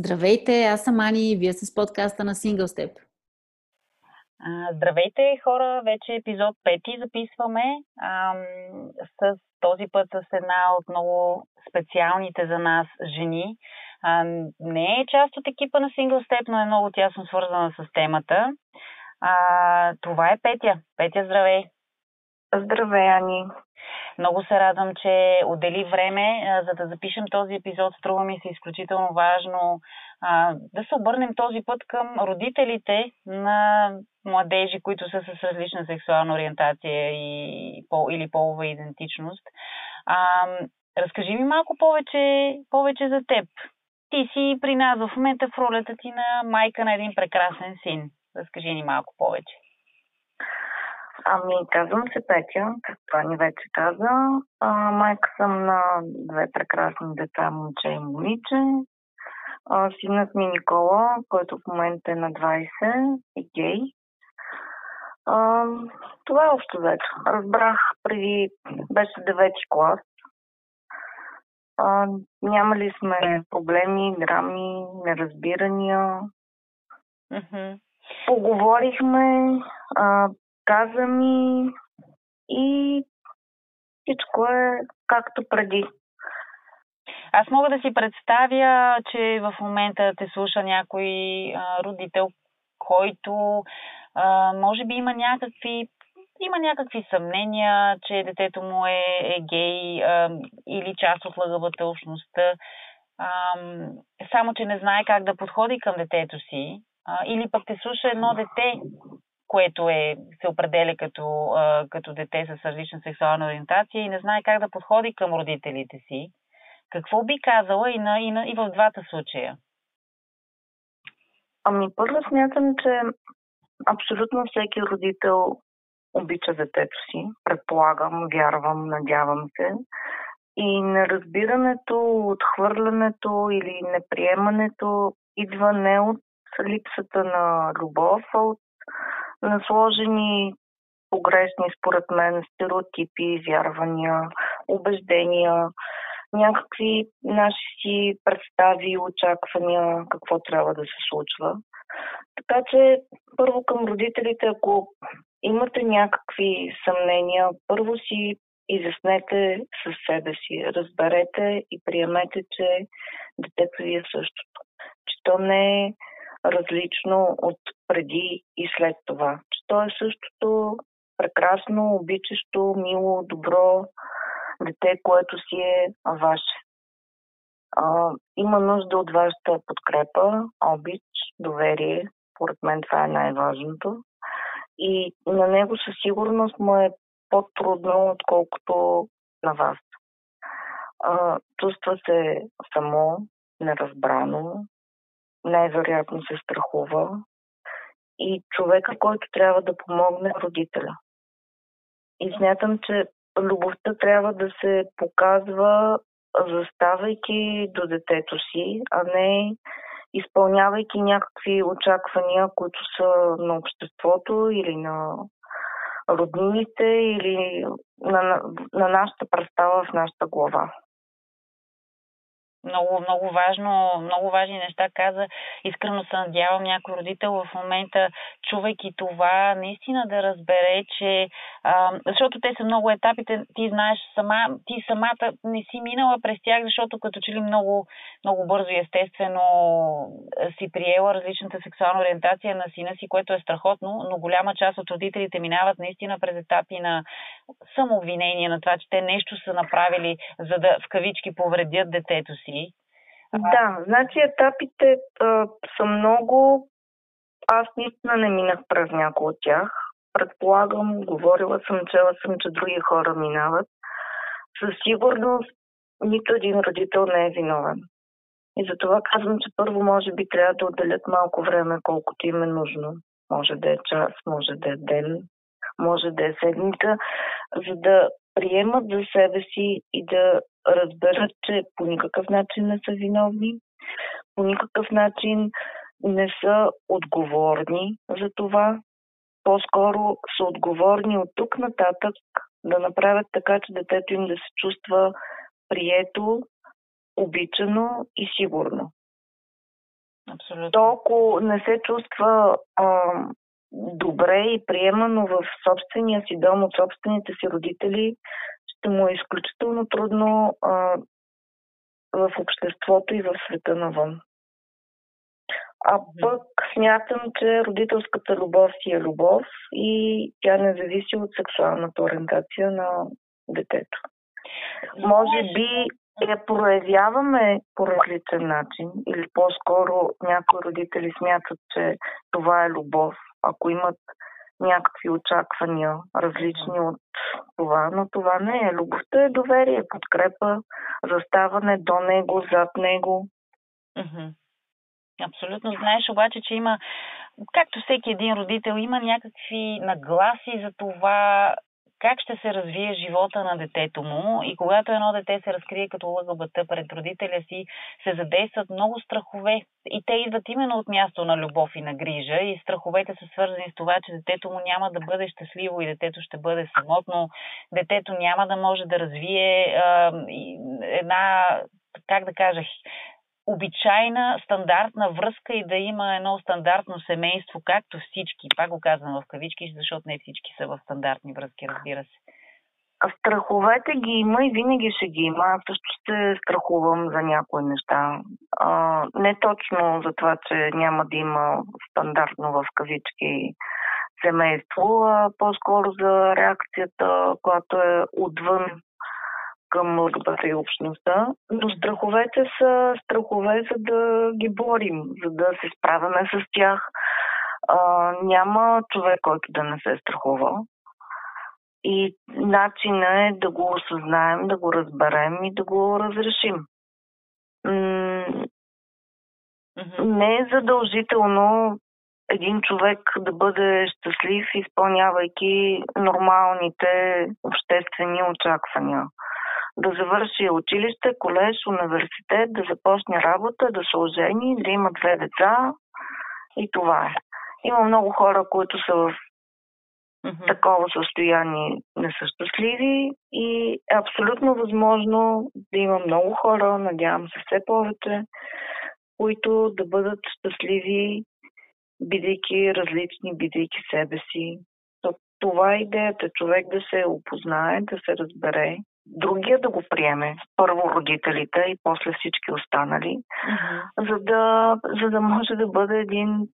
Здравейте, аз съм Ани и вие сте с подкаста на Single Step. Здравейте, хора! Вече епизод 5 записваме ам, с този път с една от много специалните за нас жени. А, не е част от екипа на Single Step, но е много тясно свързана с темата. А, това е Петя. Петя, здравей! Здравей, Ани! Много се радвам, че отдели време, за да запишем този епизод. Струва ми се изключително важно а, да се обърнем този път към родителите на младежи, които са с различна сексуална ориентация и, пол, или полова идентичност. А, разкажи ми малко повече, повече за теб. Ти си при нас в момента в ролята ти на майка на един прекрасен син. Разкажи ни малко повече. Ами, казвам се Петя, както ни вече каза. А, майка съм на две прекрасни деца, момче и момиче. А, синът ми Никола, който в момента е на 20 и гей. А, това е общо вече. Разбрах преди, беше 9 клас. А, няма ли сме проблеми, драми, неразбирания? Mm-hmm. Поговорихме, а, каза ми и всичко е както преди. Аз мога да си представя, че в момента те слуша някой а, родител, който а, може би има някакви има някакви съмнения, че детето му е, е гей а, или част от лъгавата общността, а, само че не знае как да подходи към детето си, а, или пък те слуша едно дете, което е, се определя като, а, като дете с различна сексуална ориентация и не знае как да подходи към родителите си. Какво би казала и, на, и, на, и в двата случая? Ами първо смятам, че абсолютно всеки родител обича детето си. Предполагам, вярвам, надявам се. И неразбирането, отхвърлянето или неприемането идва не от липсата на любов, а от насложени погрешни, според мен, стереотипи, вярвания, убеждения, някакви наши си представи и очаквания какво трябва да се случва. Така че, първо към родителите, ако имате някакви съмнения, първо си изяснете със себе си, разберете и приемете, че детето ви е същото. Че то не е различно от преди и след това. Че то е същото прекрасно, обичащо, мило, добро дете, което си е ваше. А, има нужда от вашата подкрепа, обич, доверие. Поред мен това е най-важното. И на него със сигурност му е по-трудно, отколкото на вас. А, чувства се само, неразбрано, най-вероятно се страхува и човека, който трябва да помогне родителя. И смятам, че любовта трябва да се показва заставайки до детето си, а не изпълнявайки някакви очаквания, които са на обществото или на роднините или на, на, на нашата представа в нашата глава много, много важно, много важни неща каза. Искрено се надявам някой родител в момента, чувайки това, наистина да разбере, че а, защото те са много етапите, ти знаеш сама, ти самата не си минала през тях, защото като че ли много, много бързо и естествено си приела различната сексуална ориентация на сина си, което е страхотно, но голяма част от родителите минават наистина през етапи на самообвинение на това, че те нещо са направили, за да в кавички повредят детето си си. Да, значи етапите а, са много. Аз наистина не минах през някои от тях. Предполагам, говорила съм, чела съм, че други хора минават. Със сигурност нито един родител не е виновен. И затова казвам, че първо може би трябва да отделят малко време, колкото им е нужно. Може да е час, може да е ден, може да е седмица, за да приемат за себе си и да разберат, че по никакъв начин не са виновни, по никакъв начин не са отговорни за това. По-скоро са отговорни от тук нататък да направят така, че детето им да се чувства прието, обичано и сигурно. Абсолютно. То, ако не се чувства а, добре и приемано в собствения си дом от собствените си родители, ще му е изключително трудно а, в обществото и в света навън. А пък смятам, че родителската любов си е любов и тя не зависи от сексуалната ориентация на детето. Може би я проявяваме по различен начин или по-скоро някои родители смятат, че това е любов, ако имат някакви очаквания, различни от това, но това не е. Любовта е доверие, подкрепа, заставане до него, зад него. Mm-hmm. Абсолютно. Знаеш обаче, че има, както всеки един родител, има някакви нагласи за това как ще се развие живота на детето му. И когато едно дете се разкрие като ЛГБТ пред родителя си, се задействат много страхове. И те идват именно от място на любов и на грижа. И страховете са свързани с това, че детето му няма да бъде щастливо и детето ще бъде самотно, детето няма да може да развие а, една, как да кажа, обичайна, стандартна връзка и да има едно стандартно семейство, както всички. Пак го казвам в кавички, защото не всички са в стандартни връзки, разбира се. Страховете ги има и винаги ще ги има. Аз също ще страхувам за някои неща. А, не точно за това, че няма да има стандартно в кавички семейство, а по-скоро за реакцията, която е отвън към ЛГБТ и общността, но страховете са страхове, за да ги борим, за да се справяме с тях. А, няма човек, който да не се страхува. И начинът е да го осъзнаем, да го разберем и да го разрешим. Не е задължително един човек да бъде щастлив, изпълнявайки нормалните обществени очаквания да завърши училище, колеж, университет, да започне работа, да се ожени, да има две деца и това е. Има много хора, които са в mm-hmm. такова състояние не са щастливи и е абсолютно възможно да има много хора, надявам се все повече, които да бъдат щастливи, бидейки различни, бидейки себе си. Това е идеята, човек да се опознае, да се разбере другия да го приеме. Първо родителите и после всички останали, uh-huh. за, да, за да може да бъде един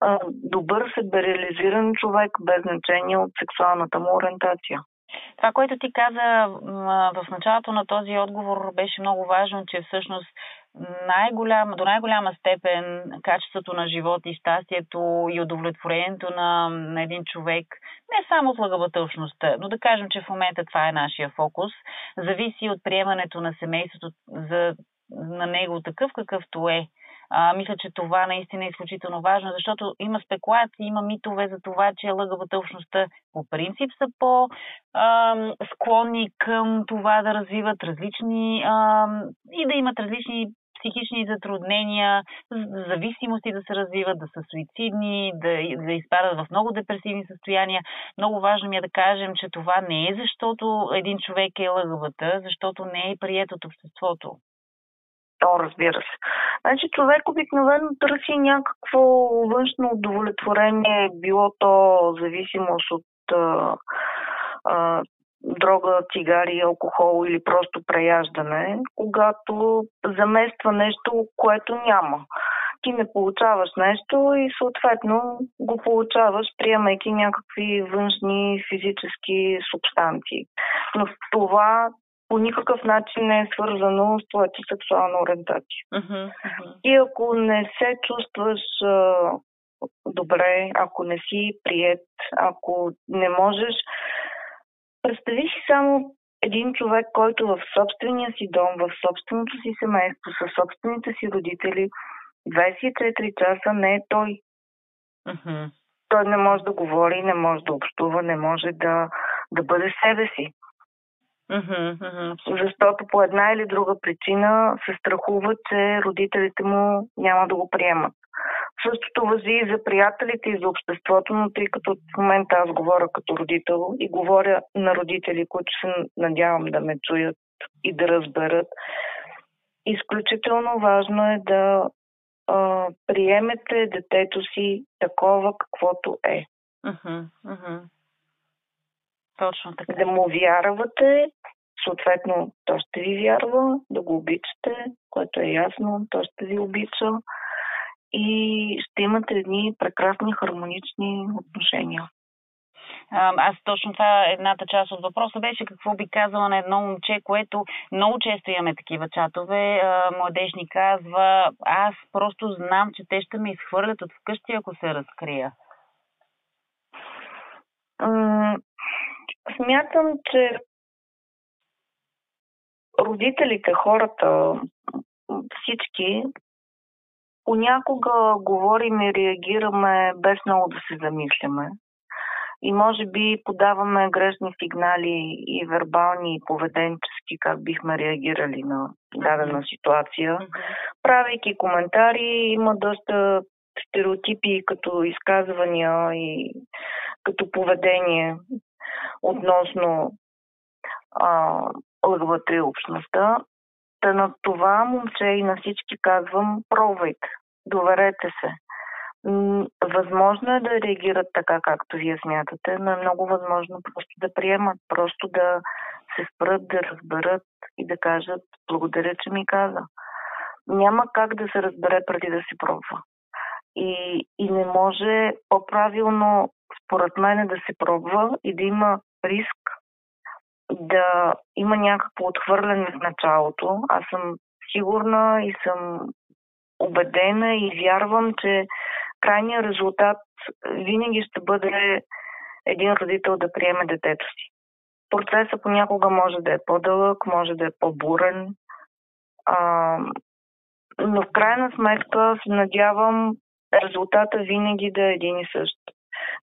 а, добър, себереализиран човек, без значение от сексуалната му ориентация. Това, което ти каза в началото на този отговор, беше много важно, че всъщност най-голяма, до най-голяма степен качеството на живот и щастието и удовлетворението на, на един човек, не само от лъгъбътълщността, но да кажем, че в момента това е нашия фокус, зависи от приемането на семейството за, на него такъв какъвто е. А, мисля, че това наистина е изключително важно, защото има спекулации, има митове за това, че лъгавата общността по принцип са по-склонни към това да развиват различни а, и да имат различни психични затруднения, зависимости да се развиват, да са суицидни, да, да изпадат в много депресивни състояния. Много важно ми е да кажем, че това не е защото един човек е ЛГБТ, защото не е прият от обществото. То, разбира се. Значи човек обикновено търси някакво външно удовлетворение, било то зависимост от дрога, цигари, алкохол или просто преяждане, когато замества нещо, което няма. Ти не получаваш нещо и съответно го получаваш, приемайки някакви външни физически субстанции. Но това по никакъв начин не е свързано с твоята сексуална ориентация. Uh-huh, uh-huh. И ако не се чувстваш добре, ако не си прият, ако не можеш Представи си само един човек, който в собствения си дом, в собственото си семейство, със собствените си родители, 24 часа не е той. Uh-huh. Той не може да говори, не може да общува, не може да, да бъде себе си. Uh-huh, uh-huh. Защото по една или друга причина се страхува, че родителите му няма да го приемат. Същото въжи и за приятелите и за обществото, но тъй като в момента аз говоря като родител и говоря на родители, които се надявам да ме чуят и да разберат, изключително важно е да а, приемете детето си такова, каквото е. Uh-huh, uh-huh. Точно така. Да му вярвате, съответно той ще ви вярва, да го обичате, което е ясно, той ще ви обича и ще имате едни прекрасни хармонични отношения. Аз точно това едната част от въпроса беше какво би казала на едно момче, което много често имаме такива чатове. Младеж ни казва, аз просто знам, че те ще ме изхвърлят от вкъщи, ако се разкрия. Смятам, че родителите, хората, всички понякога говорим и реагираме без много да се замисляме. И може би подаваме грешни сигнали и вербални, и поведенчески, как бихме реагирали на дадена ситуация. Правейки коментари, има доста стереотипи като изказвания и като поведение относно и общността. Та на това момче и на всички казвам, пробвайте, доверете се. Възможно е да реагират така, както вие смятате, но е много възможно просто да приемат, просто да се спрат, да разберат и да кажат благодаря, че ми каза. Няма как да се разбере преди да се пробва. И, и не може по-правилно, според мен, да се пробва и да има риск да има някакво отхвърляне в началото. Аз съм сигурна и съм убедена и вярвам, че крайният резултат винаги ще бъде един родител да приеме детето си. Процесът понякога може да е по-дълъг, може да е по-бурен, а, но в крайна сметка се надявам резултата винаги да е един и същ.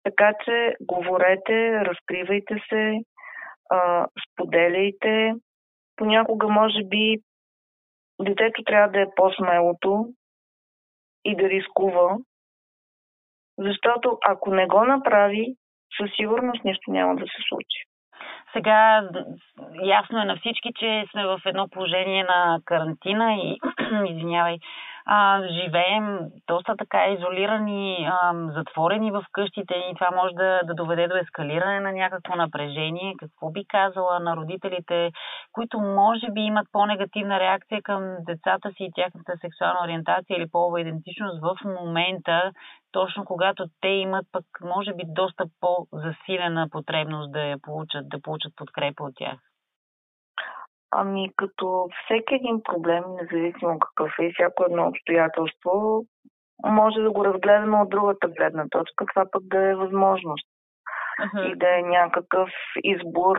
Така че говорете, разкривайте се, а, споделяйте. Понякога, може би, детето трябва да е по-смелото и да рискува, защото ако не го направи, със сигурност нищо няма да се случи. Сега ясно е на всички, че сме в едно положение на карантина и, извинявай, а, живеем доста така изолирани, а, затворени в къщите и това може да, да доведе до ескалиране на някакво напрежение. Какво би казала на родителите, които може би имат по-негативна реакция към децата си и тяхната сексуална ориентация или полова идентичност в момента, точно когато те имат пък, може би, доста по-засилена потребност да я получат, да получат подкрепа от тях? Ами, като всеки един проблем, независимо какъв е всяко едно обстоятелство, може да го разгледаме от другата гледна точка, това пък да е възможност. Uh-huh. И да е някакъв избор,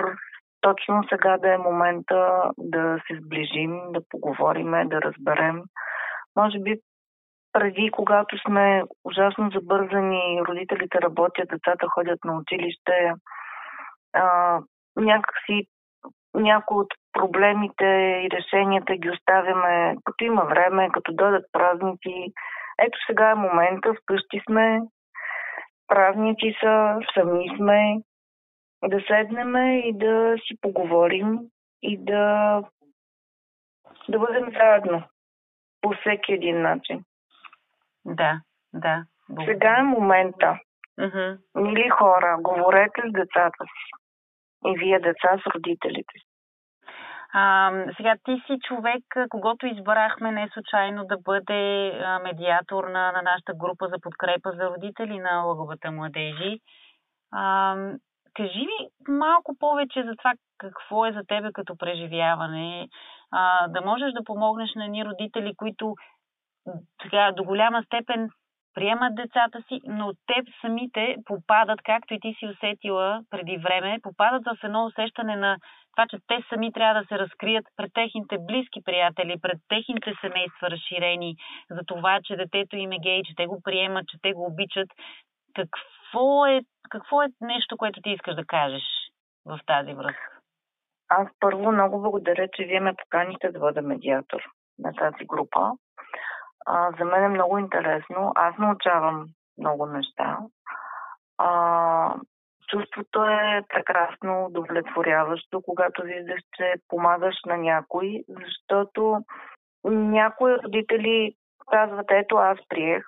точно сега да е момента да се сближим, да поговориме, да разберем. Може би преди, когато сме ужасно забързани, родителите работят, децата ходят на училище, а, някакси някои от проблемите и решенията ги оставяме като има време, като дойдат празници. Ето сега е момента, вкъщи сме, празници са, сами сме, да седнем и да си поговорим и да, да бъдем заедно по всеки един начин. Да, да. Благодаря. Сега е момента. Uh-huh. Мили хора, говорете с децата си. И вие деца с родителите си. А, сега ти си човек, когато избрахме не случайно да бъде медиатор на, на нашата група за подкрепа за родители на лъговата младежи. А, кажи ми малко повече за това какво е за тебе като преживяване, а, да можеш да помогнеш на ни родители, които така, до голяма степен приемат децата си, но те самите попадат, както и ти си усетила преди време, попадат в едно усещане на това, че те сами трябва да се разкрият пред техните близки приятели, пред техните семейства разширени, за това, че детето им е гей, че те го приемат, че те го обичат. Какво е, какво е нещо, което ти искаш да кажеш в тази връзка? Аз първо много благодаря, че вие ме поканихте да бъда медиатор на тази група. А, за мен е много интересно. Аз научавам много неща. А, чувството е прекрасно, удовлетворяващо, когато виждаш, че помагаш на някой, защото някои родители казват, ето аз приех,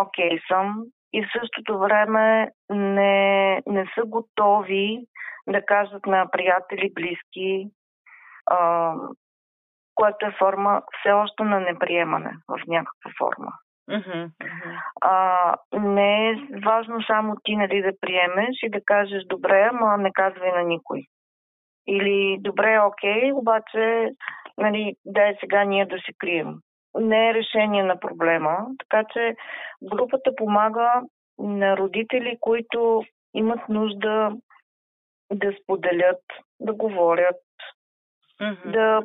окей okay съм, и в същото време не, не са готови да кажат на приятели, близки, а, което е форма все още на неприемане в някаква форма. Mm-hmm. А, не е важно само ти нали, да приемеш и да кажеш добре, ама не казвай на никой. Или добре, окей, обаче нали, дай сега ние да се крием. Не е решение на проблема, така че групата помага на родители, които имат нужда да споделят, да говорят, Mm-hmm. да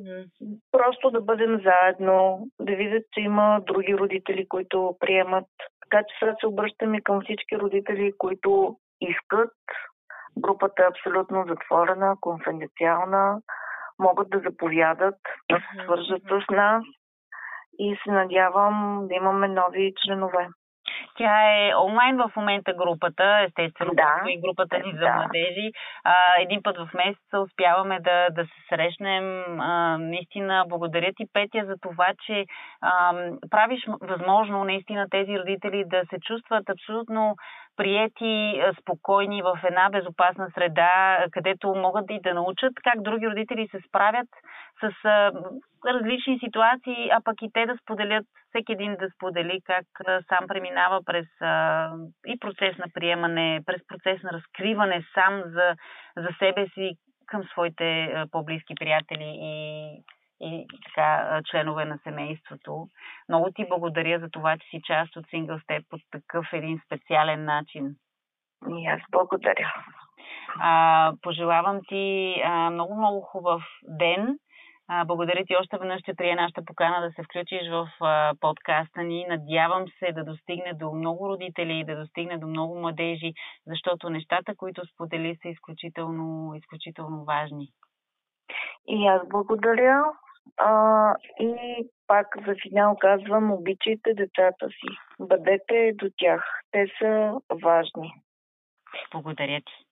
просто да бъдем заедно, да видят, че има други родители, които приемат. Така че сега се обръщаме към всички родители, които искат. Групата е абсолютно затворена, конфиденциална, могат да заповядат, да се свържат с нас и се надявам да имаме нови членове. Тя е онлайн в момента групата, естествено, да, и групата ни за да. младежи. А, един път в месеца успяваме да, да се срещнем. А, наистина, благодаря ти, Петя, за това, че а, правиш възможно наистина тези родители да се чувстват абсолютно приети, спокойни в една безопасна среда, където могат и да научат как други родители се справят с различни ситуации, а пък и те да споделят, всеки един да сподели как сам преминава през и процес на приемане, през процес на разкриване сам за, за себе си към своите по-близки приятели и и така членове на семейството. Много ти благодаря за това, че си част от Single Step по такъв един специален начин. И аз благодаря. А, пожелавам ти а, много, много хубав ден. А, благодаря ти още веднъж, че прие нашата покана да се включиш в а, подкаста ни. Надявам се да достигне до много родители и да достигне до много младежи, защото нещата, които сподели, са изключително, изключително важни. И аз благодаря. А, и пак за финал казвам, обичайте децата си. Бъдете до тях. Те са важни. Благодаря ти.